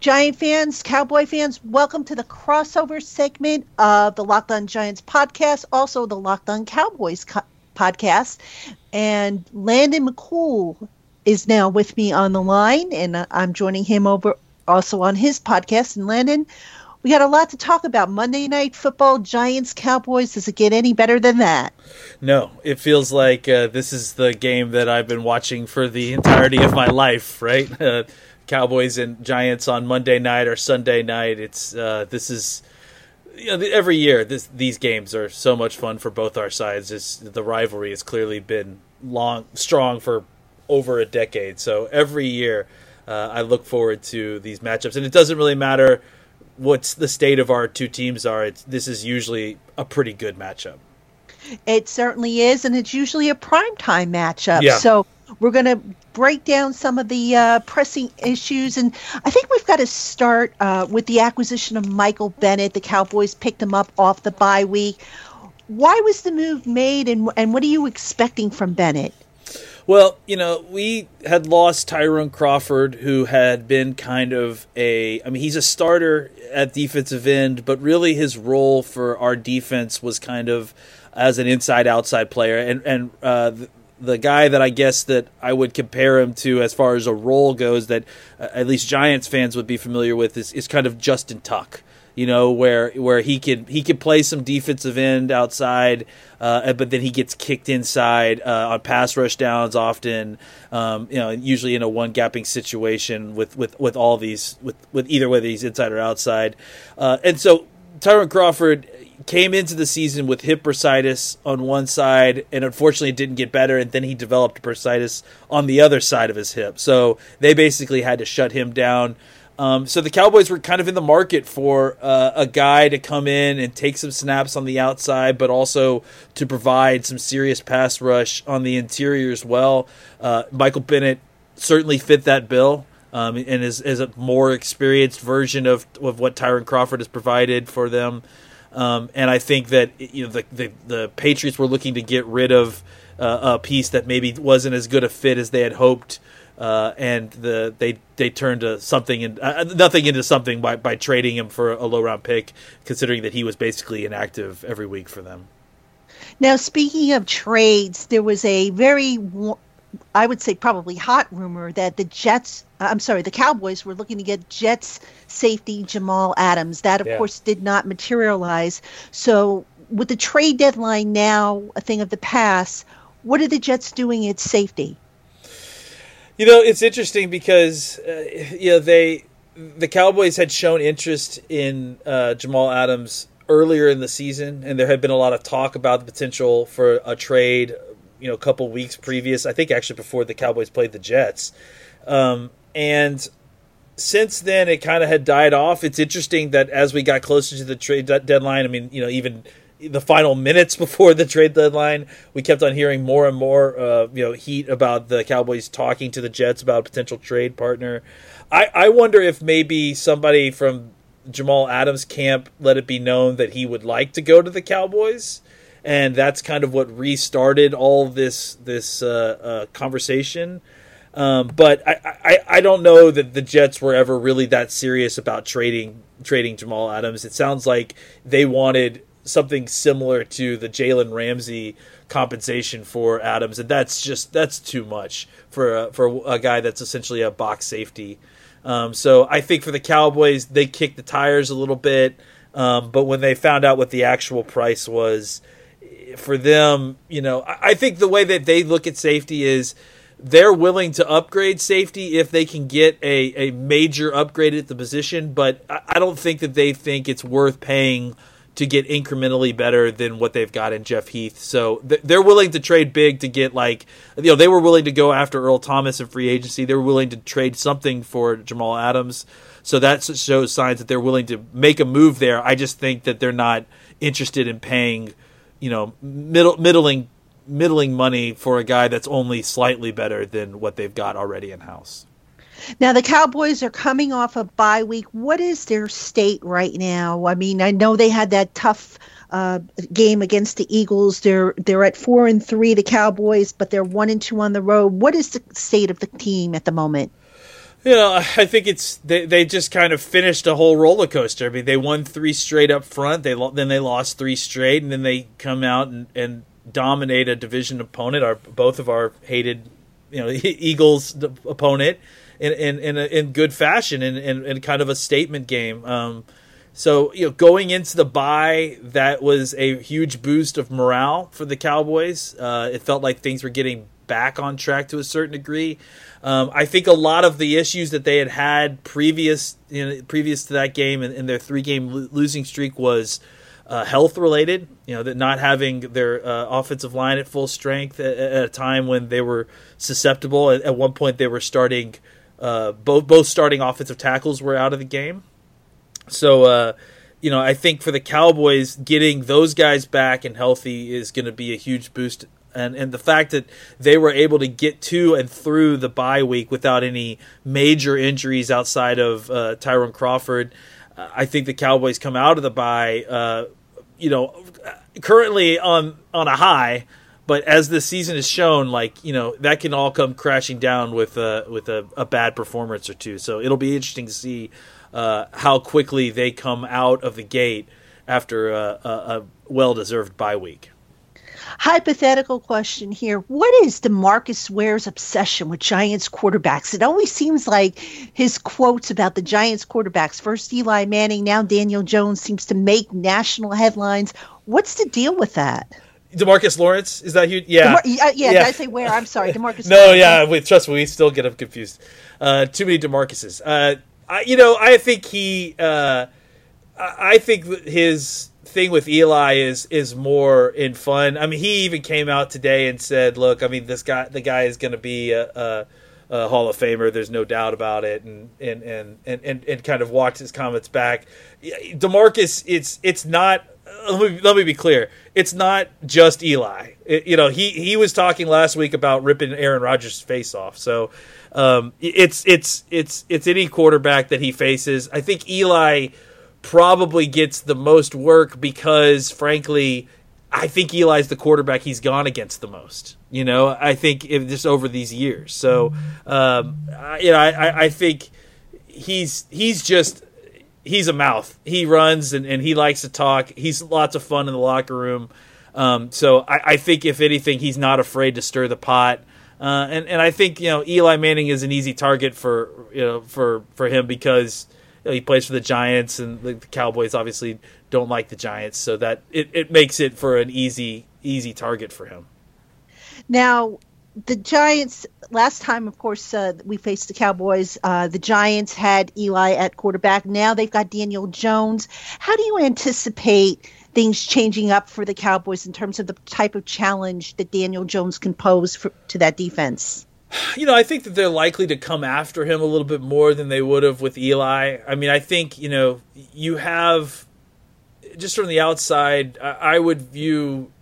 Giant fans, Cowboy fans, welcome to the crossover segment of the Locked On Giants podcast, also the Locked On Cowboys co- podcast. And Landon McCool is now with me on the line, and I'm joining him over also on his podcast. And Landon, we got a lot to talk about. Monday Night Football, Giants, Cowboys. Does it get any better than that? No, it feels like uh, this is the game that I've been watching for the entirety of my life, right? Uh, Cowboys and Giants on Monday night or Sunday night. It's uh, this is you know every year this these games are so much fun for both our sides. It's, the rivalry has clearly been long strong for over a decade. So every year uh, I look forward to these matchups, and it doesn't really matter what's the state of our two teams are. It's, this is usually a pretty good matchup. It certainly is, and it's usually a primetime matchup. Yeah. So we're going to break down some of the uh, pressing issues. And I think we've got to start uh, with the acquisition of Michael Bennett. The Cowboys picked him up off the bye week. Why was the move made, and, and what are you expecting from Bennett? Well, you know, we had lost Tyrone Crawford, who had been kind of a. I mean, he's a starter at defensive end, but really his role for our defense was kind of as an inside outside player. And and uh, the guy that I guess that I would compare him to as far as a role goes that uh, at least Giants fans would be familiar with is, is kind of Justin Tuck. You know where where he could he could play some defensive end outside, uh, but then he gets kicked inside uh, on pass rush downs often. Um, you know, usually in a one gapping situation with, with, with all these with, with either whether he's inside or outside. Uh, and so Tyrone Crawford came into the season with hip bursitis on one side and unfortunately it didn't get better and then he developed bursitis on the other side of his hip. So they basically had to shut him down. Um, so the cowboys were kind of in the market for uh, a guy to come in and take some snaps on the outside but also to provide some serious pass rush on the interior as well. Uh, michael bennett certainly fit that bill um, and is, is a more experienced version of, of what Tyrone Crawford has provided for them. Um, and I think that you know the, the, the Patriots were looking to get rid of uh, a piece that maybe wasn't as good a fit as they had hoped, uh, and the they they turned to something and uh, nothing into something by, by trading him for a low round pick, considering that he was basically inactive every week for them. Now, speaking of trades, there was a very I would say probably hot rumor that the Jets, uh, I'm sorry, the Cowboys were looking to get Jets safety Jamal Adams. That, of yeah. course, did not materialize. So, with the trade deadline now a thing of the past, what are the Jets doing at safety? You know, it's interesting because uh, you know they the Cowboys had shown interest in uh, Jamal Adams earlier in the season, and there had been a lot of talk about the potential for a trade you know a couple weeks previous. I think actually before the Cowboys played the Jets, um, and since then it kind of had died off. It's interesting that as we got closer to the trade deadline, I mean, you know, even the final minutes before the trade deadline, we kept on hearing more and more, uh, you know, heat about the Cowboys talking to the Jets about a potential trade partner. I, I wonder if maybe somebody from Jamal Adams' camp let it be known that he would like to go to the Cowboys and that's kind of what restarted all this this uh, uh, conversation. Um, but I, I, I don't know that the Jets were ever really that serious about trading trading Jamal Adams. It sounds like they wanted something similar to the Jalen Ramsey compensation for Adams, and that's just that's too much for a, for a guy that's essentially a box safety. Um, so I think for the Cowboys, they kicked the tires a little bit, um, but when they found out what the actual price was, for them, you know, I think the way that they look at safety is they're willing to upgrade safety if they can get a, a major upgrade at the position, but I don't think that they think it's worth paying to get incrementally better than what they've got in Jeff Heath. So they're willing to trade big to get like you know they were willing to go after Earl Thomas in free agency. They were willing to trade something for Jamal Adams. So that shows signs that they're willing to make a move there. I just think that they're not interested in paying, you know, middle middling middling money for a guy that's only slightly better than what they've got already in house. Now the Cowboys are coming off a bye week. What is their state right now? I mean, I know they had that tough uh, game against the Eagles. They're they're at four and three, the Cowboys, but they're one and two on the road. What is the state of the team at the moment? You know, I think it's they, they just kind of finished a whole roller coaster. I mean, they won three straight up front. They then they lost three straight, and then they come out and, and dominate a division opponent. Our both of our hated, you know, Eagles opponent in in in, a, in good fashion and in, in, in, kind of a statement game. Um, so you know, going into the bye, that was a huge boost of morale for the Cowboys. Uh, it felt like things were getting back on track to a certain degree. Um, I think a lot of the issues that they had had previous you know, previous to that game and, and their three game lo- losing streak was uh, health related. You know, that not having their uh, offensive line at full strength at, at, a time when they were susceptible. At, at one point, they were starting uh, both both starting offensive tackles were out of the game. So, uh, you know, I think for the Cowboys, getting those guys back and healthy is going to be a huge boost. And, and the fact that they were able to get to and through the bye week without any major injuries outside of uh, Tyrone Crawford, uh, I think the Cowboys come out of the bye, uh, you know, currently on on a high. But as the season has shown, like you know, that can all come crashing down with a with a, a bad performance or two. So it'll be interesting to see uh, how quickly they come out of the gate after a, a, a well deserved bye week. Hypothetical question here. What is DeMarcus Ware's obsession with Giants quarterbacks? It always seems like his quotes about the Giants quarterbacks, first Eli Manning, now Daniel Jones, seems to make national headlines. What's the deal with that? Demarcus Lawrence is that you? Yeah, DeMar- yeah, yeah, Did I say where? I'm sorry, Demarcus. no, Lawrence. yeah. Wait, trust me, we still get them confused. Uh, too many Demarcuses. Uh, I, you know, I think he, uh, I think his thing with Eli is is more in fun. I mean, he even came out today and said, "Look, I mean, this guy, the guy is going to be a, a, a, Hall of Famer. There's no doubt about it," and and and and, and kind of walked his comments back. Demarcus, it's it's not. Let me, let me be clear. It's not just Eli. It, you know, he he was talking last week about ripping Aaron Rodgers' face off. So um, it's it's it's it's any quarterback that he faces. I think Eli probably gets the most work because, frankly, I think Eli's the quarterback he's gone against the most. You know, I think if, just over these years. So, um, I, you know, I, I think he's he's just he's a mouth. He runs and, and he likes to talk. He's lots of fun in the locker room. Um, so I, I, think if anything, he's not afraid to stir the pot. Uh, and and I think you know Eli Manning is an easy target for you know for for him because he plays for the Giants and the Cowboys obviously don't like the Giants, so that it, it makes it for an easy easy target for him. Now, the Giants last time, of course, uh, we faced the Cowboys. Uh, the Giants had Eli at quarterback. Now they've got Daniel Jones. How do you anticipate? things changing up for the Cowboys in terms of the type of challenge that Daniel Jones can pose for, to that defense? You know, I think that they're likely to come after him a little bit more than they would have with Eli. I mean, I think, you know, you have, just from the outside, I would view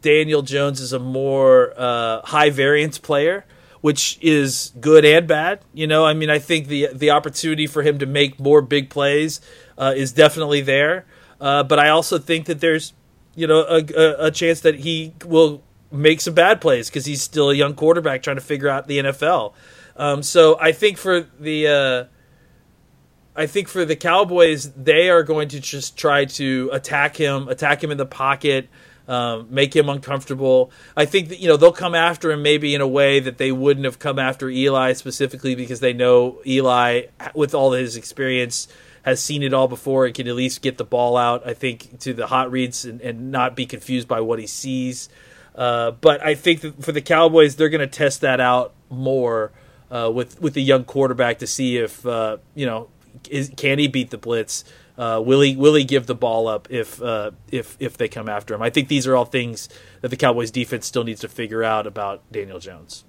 Daniel Jones as a more uh, high variance player which is good and bad. You know, I mean, I think the the opportunity for him to make more big plays uh, is definitely there. Uh, but I also think that there's, you know, a, a, a chance that he will make some bad plays because he's still a young quarterback trying to figure out the NFL. Um, so I think for the, uh, I think for the Cowboys, they are going to just try to attack him, attack him in the pocket. Um, make him uncomfortable. I think that you know they'll come after him maybe in a way that they wouldn't have come after Eli specifically because they know Eli with all his experience has seen it all before and can at least get the ball out, I think, to the hot reads and, and not be confused by what he sees. Uh, but I think for the Cowboys, they're going to test that out more uh, with with the young quarterback to see if uh, you know is, can he beat the blitz. Uh, will he will he give the ball up if uh, if if they come after him? I think these are all things that the Cowboys defense still needs to figure out about Daniel Jones.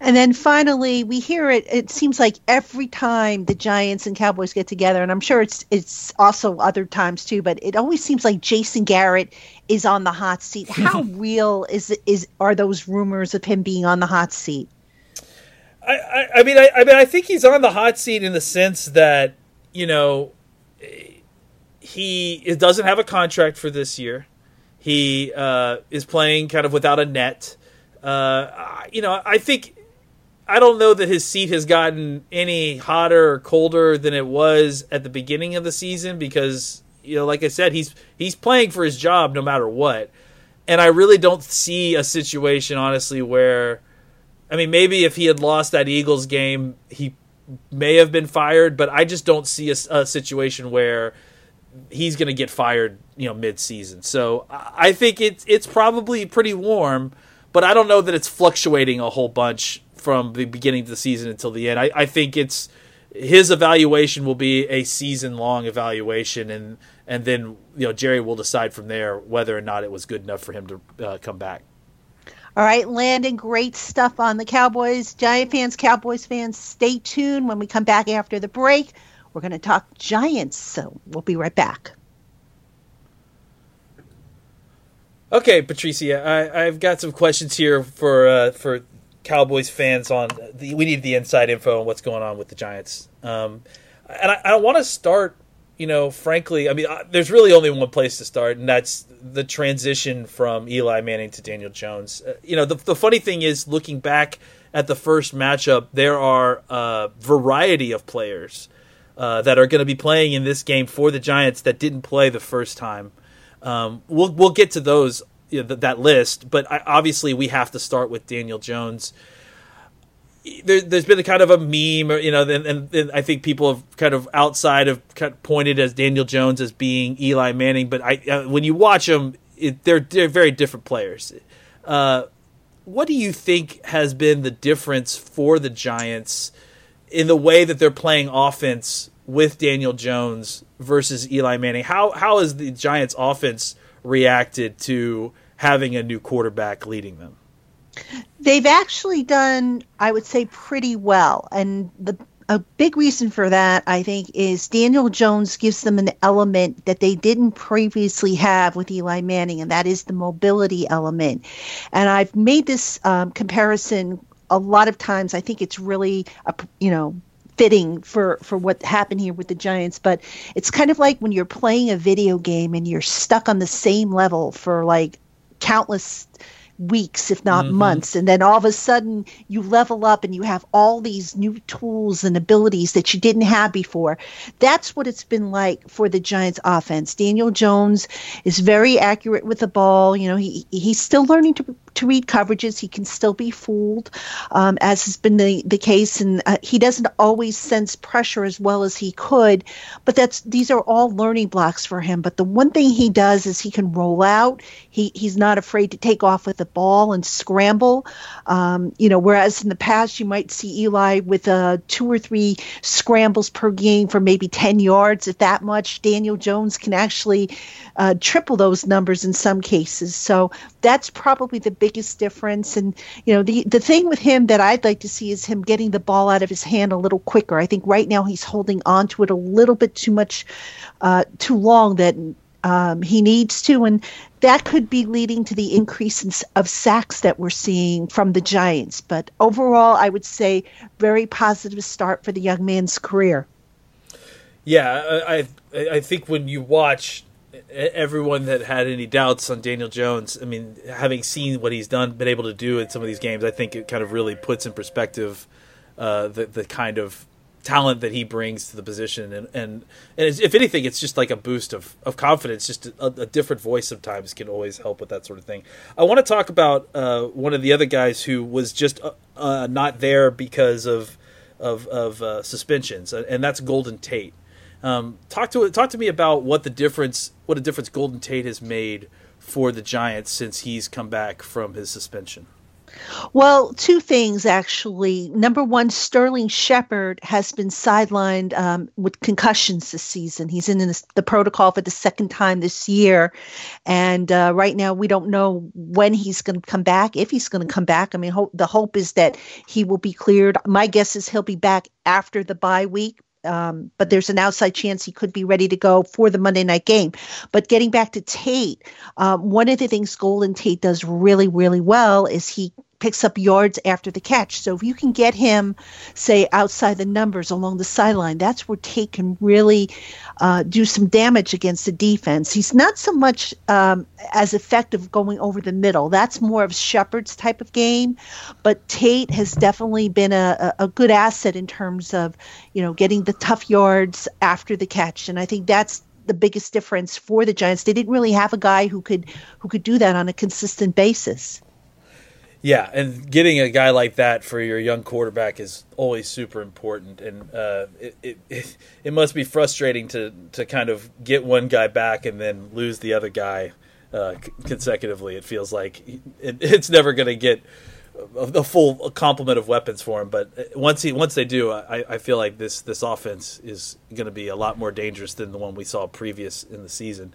And then finally, we hear it. It seems like every time the Giants and Cowboys get together, and I'm sure it's it's also other times too. But it always seems like Jason Garrett is on the hot seat. How real is is are those rumors of him being on the hot seat? I, I, I mean, I, I mean, I think he's on the hot seat in the sense that you know he doesn't have a contract for this year. He uh, is playing kind of without a net. Uh, you know, I think I don't know that his seat has gotten any hotter or colder than it was at the beginning of the season because you know, like I said, he's he's playing for his job no matter what. And I really don't see a situation, honestly, where I mean, maybe if he had lost that Eagles game, he may have been fired, but I just don't see a, a situation where he's going to get fired, you know, mid-season. So I think it's it's probably pretty warm, but I don't know that it's fluctuating a whole bunch from the beginning of the season until the end. I, I think it's his evaluation will be a season-long evaluation, and and then you know Jerry will decide from there whether or not it was good enough for him to uh, come back. All right, Landon, great stuff on the Cowboys. Giant fans, Cowboys fans, stay tuned when we come back after the break. We're going to talk Giants, so we'll be right back. Okay, Patricia, I, have got some questions here for uh, for Cowboys fans on the, we need the inside info on what's going on with the Giants. Um, and I, I want to start, you know, frankly, I mean, uh, there's really only one place to start, and that's the transition from Eli Manning to Daniel Jones. Uh, you know, the, the funny thing is, looking back at the first matchup, there are a variety of players uh, that are going to be playing in this game for the Giants that didn't play the first time. Um, we'll we'll get to those you know, that list, but I, obviously we have to start with Daniel Jones. There, has been a kind of a meme, you know, and, and, and, I think people have kind of outside of kind of pointed as Daniel Jones as being Eli Manning, but I uh, when you watch them, it, they're they're very different players. Uh, what do you think has been the difference for the Giants? in the way that they're playing offense with Daniel Jones versus Eli Manning. How how has the Giants offense reacted to having a new quarterback leading them? They've actually done, I would say, pretty well. And the a big reason for that, I think, is Daniel Jones gives them an element that they didn't previously have with Eli Manning, and that is the mobility element. And I've made this um, comparison a lot of times I think it's really a, you know fitting for for what happened here with the Giants but it's kind of like when you're playing a video game and you're stuck on the same level for like countless weeks, if not mm-hmm. months. And then all of a sudden you level up and you have all these new tools and abilities that you didn't have before. That's what it's been like for the Giants offense. Daniel Jones is very accurate with the ball. You know, he he's still learning to to read coverages. He can still be fooled, um, as has been the, the case. And uh, he doesn't always sense pressure as well as he could. But that's these are all learning blocks for him. But the one thing he does is he can roll out. He he's not afraid to take off with the ball and scramble. Um, you know, whereas in the past you might see Eli with uh, two or three scrambles per game for maybe ten yards, if that much. Daniel Jones can actually uh, triple those numbers in some cases. So that's probably the biggest difference. And you know, the the thing with him that I'd like to see is him getting the ball out of his hand a little quicker. I think right now he's holding on to it a little bit too much, uh, too long. That um, he needs to, and that could be leading to the increase in, of sacks that we're seeing from the Giants. But overall, I would say very positive start for the young man's career. Yeah, I I think when you watch everyone that had any doubts on Daniel Jones, I mean, having seen what he's done, been able to do in some of these games, I think it kind of really puts in perspective uh, the the kind of talent that he brings to the position, and and, and if anything, it's just like a boost of, of confidence. Just a, a, different voice sometimes can always help with that sort of thing. I want to talk about uh, one of the other guys who was just uh, uh not there because of of, of uh, suspensions, and that's Golden Tate. Um, talk to talk to me about what the difference what a difference Golden Tate has made for the Giants since he's come back from his suspension. Well, two things actually. Number one, Sterling Shepard has been sidelined um, with concussions this season. He's in the, the, protocol for the second time this year. And uh, right now, we don't know when he's going to come back, if he's going to come back. I mean, ho- the hope is that he will be cleared. My guess is he'll be back after the bye week. Um, but there's an outside chance he could be ready to go for the Monday night game. But getting back to Tate, um, one of the things Golden Tate does really, really well is he picks up yards after the catch. So if you can get him, say, outside the numbers along the sideline, that's where Tate can really uh, do some damage against the defense. He's not so much um, as effective going over the middle. That's more of Shepard's type of game. But Tate has definitely been a, a good asset in terms of, you know, getting the tough yards after the catch. And I think that's the biggest difference for the Giants. They didn't really have a guy who could who could do that on a consistent basis. Yeah, and getting a guy like that for your young quarterback is always super important, and uh, it, it, it must be frustrating to to kind of get one guy back and then lose the other guy uh, consecutively. It feels like it, it's never going to get a, full complement of weapons for him. But uh, once he once they do, I, I feel like this this offense is going to be a lot more dangerous than the one we saw previous in the season.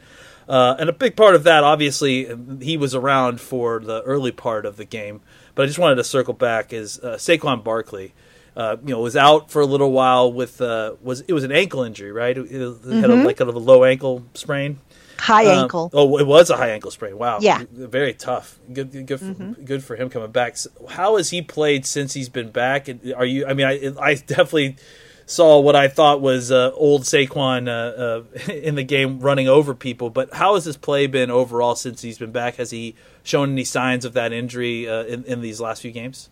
Uh, and a big part of that, obviously, he was around for the early part of the game. But I just wanted to circle back is uh, Saquon Barkley. Uh, you know, was out for a little while with uh, was it was an ankle injury, right? It, mm-hmm. had a, mm-hmm. like kind of a low ankle sprain, high um, ankle. Oh, it was a high ankle sprain. Wow, yeah, very tough. Good, good, for, mm-hmm. good for him coming back. So how has he played since he's been back? Are you? I mean, I, I definitely saw what I thought was uh, old Saquon uh, uh, in the game running over people. But how has his play been overall since he's been back? Has he shown any signs of that injury uh, in, in these last few games?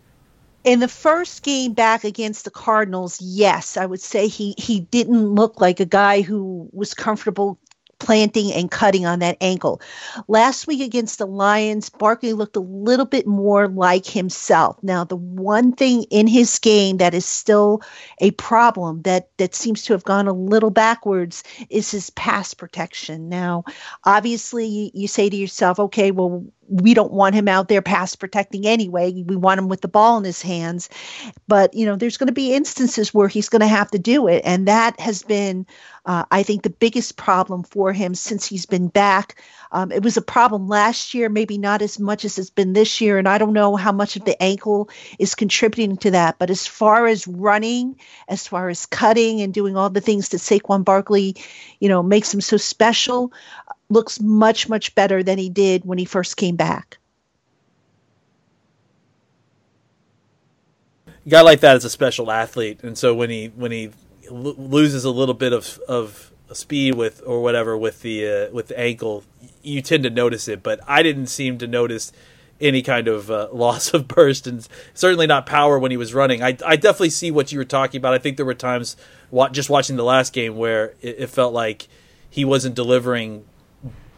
In the first game back against the Cardinals, yes, I would say he he didn't look like a guy who was comfortable planting and cutting on that ankle. Last week against the Lions, Barkley looked a little bit more like himself. Now, the one thing in his game that is still a problem that that seems to have gone a little backwards is his pass protection. Now, obviously, you, you say to yourself, okay, well, we don't want him out there pass protecting anyway. We want him with the ball in his hands. But, you know, there's going to be instances where he's going to have to do it. And that has been, uh, I think, the biggest problem for him since he's been back. Um, it was a problem last year, maybe not as much as it's been this year. And I don't know how much of the ankle is contributing to that. But as far as running, as far as cutting and doing all the things that Saquon Barkley, you know, makes him so special, looks much much better than he did when he first came back. A guy like that is a special athlete, and so when he when he l- loses a little bit of of speed with or whatever with the uh, with the ankle, you tend to notice it. But I didn't seem to notice any kind of uh, loss of burst, and certainly not power when he was running. I I definitely see what you were talking about. I think there were times just watching the last game where it, it felt like he wasn't delivering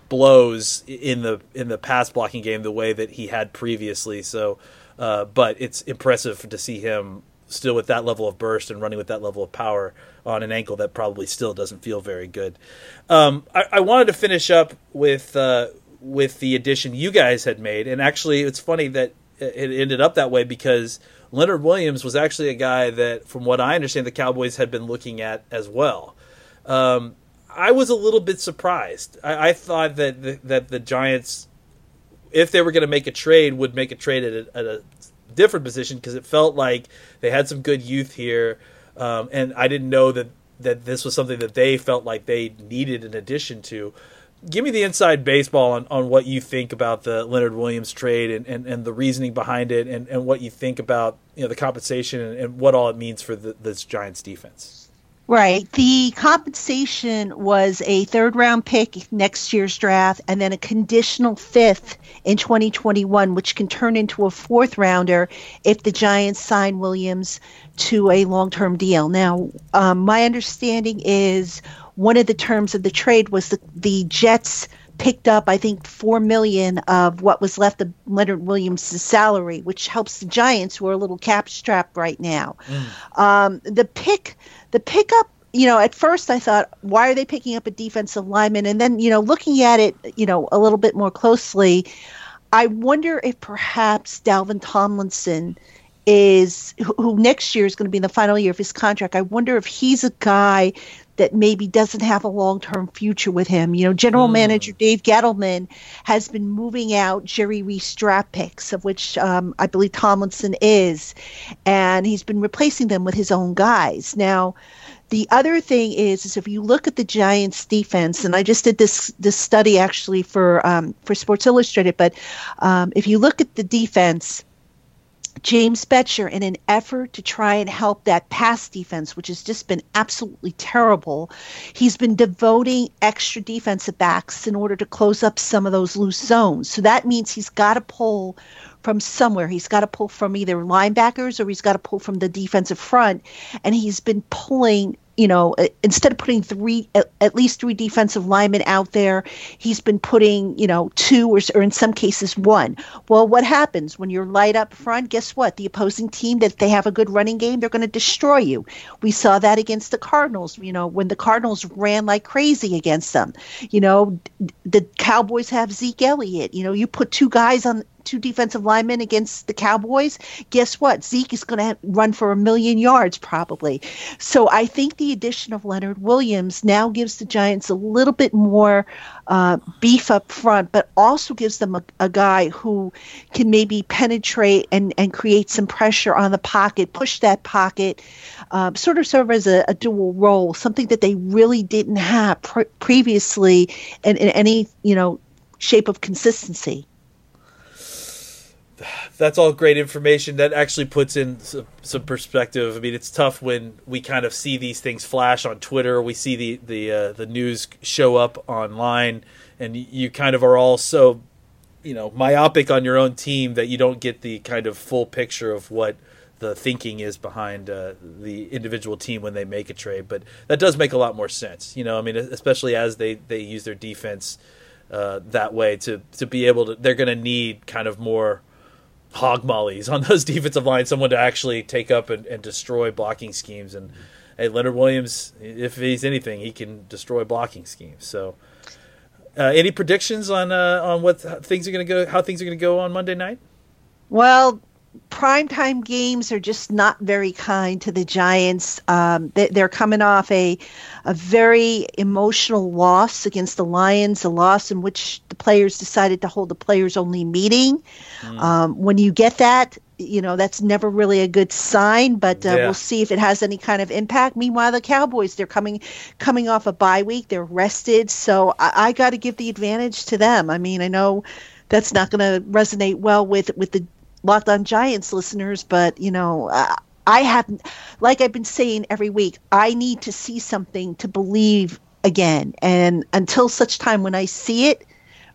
blows in the in the pass blocking game the way that he had previously. So, uh, but it's impressive to see him still with that level of burst and running with that level of power on an ankle that probably still doesn't feel very good. Um, I, I, wanted to finish up with uh, with the addition you guys had made, and actually, it's funny that it ended up that way because Leonard Williams was actually a guy that, from what I understand, the Cowboys had been looking at as well. Um, I was a little bit surprised. I, I thought that the, that the Giants, if they were going to make a trade, would make a trade at a, at a different position because it felt like they had some good youth here, um, and I didn't know that that this was something that they felt like they needed in addition to. Give me the inside baseball on, on what you think about the Leonard Williams trade and, and, and the reasoning behind it and, and what you think about you know the compensation and, and what all it means for the, this Giants defense. Right. The compensation was a third round pick next year's draft and then a conditional fifth in 2021, which can turn into a fourth rounder if the Giants sign Williams to a long term deal. Now, um, my understanding is one of the terms of the trade was the, the Jets picked up, I think, four million of what was left of Leonard Williams' salary, which helps the Giants, who are a little cap strapped right now. Mm. Um, the pick the pickup you know, at first I thought, why are they picking up a defensive lineman? And then, you know, looking at it, you know, a little bit more closely, I wonder if perhaps Dalvin Tomlinson is who next year is going to be in the final year of his contract. I wonder if he's a guy that maybe doesn't have a long term future with him. You know, General mm. Manager Dave Gettleman has been moving out Jerry Reese draft picks, of which um, I believe Tomlinson is, and he's been replacing them with his own guys. Now, the other thing is, is if you look at the Giants' defense, and I just did this this study actually for um, for Sports Illustrated, but um, if you look at the defense James Bettcher, in an effort to try and help that pass defense, which has just been absolutely terrible, he's been devoting extra defensive backs in order to close up some of those loose zones. So that means he's got to pull from somewhere. He's got to pull from either linebackers or he's got to pull from the defensive front. And he's been pulling you know, uh, instead of putting three, at least three defensive linemen out there, he's been putting, you know, two or, or in some cases one. Well, what happens when you're light up front? Guess what? The opposing team, that they have a good running game, they're going to destroy you. We saw that against the Cardinals, you know, when the Cardinals ran like crazy against them. You know, the Cowboys have Zeke Elliott. You know, you put two guys on two defensive linemen against the Cowboys, guess what? Zeke is going to run for a million yards probably. So I think the addition of Leonard Williams now gives the Giants a little bit more uh, beef up front, but also gives them a, a, guy who can maybe penetrate and, and create some pressure on the pocket, push that pocket, uh, sort of serve as a, a, dual role, something that they really didn't have pre- previously in, in any, you know, shape of consistency that's all great information that actually puts in some, some, perspective. I mean, it's tough when we kind of see these things flash on Twitter. We see the the uh, the news show up online, and you kind of are all so, you know, myopic on your own team that you don't get the kind of full picture of what the thinking is behind uh, the individual team when they make a trade. But that does make a lot more sense. You know, I mean, especially as they they use their defense. Uh, that way to to be able to, they're going to need kind of more hog mollies on those defensive lines, someone to actually take up and, and destroy blocking schemes. And hey, Leonard Williams, if he's anything, he can destroy blocking schemes. So, uh, any predictions on uh, on what things are going to go, how things are going to go on Monday night? Well, primetime games are just not very kind to the Giants. Um, they, are coming off a a very emotional loss against the Lions, a loss in which the players decided to hold a players only meeting. Mm. Um, when you get that, you know that's never really a good sign. But uh, yeah. we'll see if it has any kind of impact. Meanwhile, the Cowboys they're coming coming off a bye week, they're rested, so I, I got to give the advantage to them. I mean, I know that's not going to resonate well with with the Locked On Giants listeners, but you know, uh, I haven't. like I've been saying every week, I need to see something to believe again. And until such time when I see it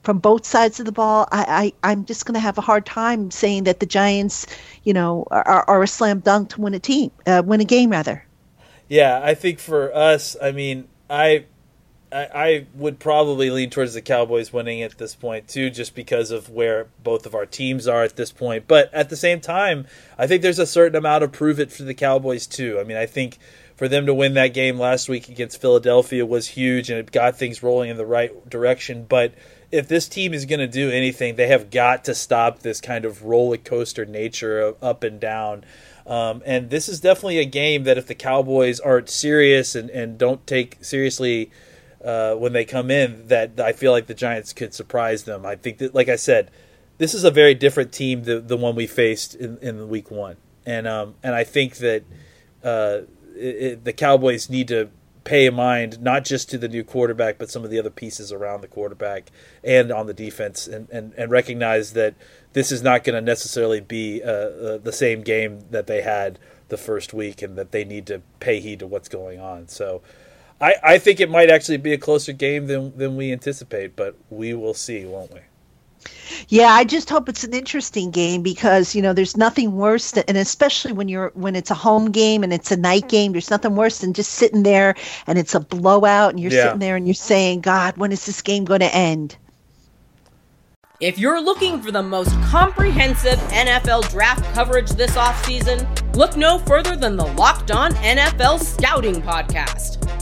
from both sides of the ball, I, I am just going to have a hard time saying that the Giants, you know, are, are a slam dunk to win a team, uh, win a game rather. Yeah, I think for us, I mean, I I, I would probably lean towards the Cowboys winning at this point too, just because of where both of our teams are at this point. But at the same time, I think there's a certain amount of prove it for the Cowboys too. I mean, I think for them to win that game last week against Philadelphia was huge, and it got things rolling in the right direction. But if this team is going to do anything, they have got to stop this kind of roller coaster nature of up and down. Um, and this is definitely a game that if the Cowboys aren't serious and, and don't take seriously uh, when they come in that I feel like the Giants could surprise them. I think that, like I said, this is a very different team than the one we faced in, in week one, and um, and I think that uh, it, it, the Cowboys need to pay mind not just to the new quarterback, but some of the other pieces around the quarterback and on the defense, and and, and recognize that this is not going to necessarily be uh, uh, the same game that they had the first week, and that they need to pay heed to what's going on. So. I, I think it might actually be a closer game than than we anticipate, but we will see, won't we? Yeah, I just hope it's an interesting game because you know there's nothing worse than, and especially when you're when it's a home game and it's a night game, there's nothing worse than just sitting there and it's a blowout and you're yeah. sitting there and you're saying, God, when is this game going to end? If you're looking for the most comprehensive NFL draft coverage this offseason, look no further than the Locked On NFL Scouting Podcast.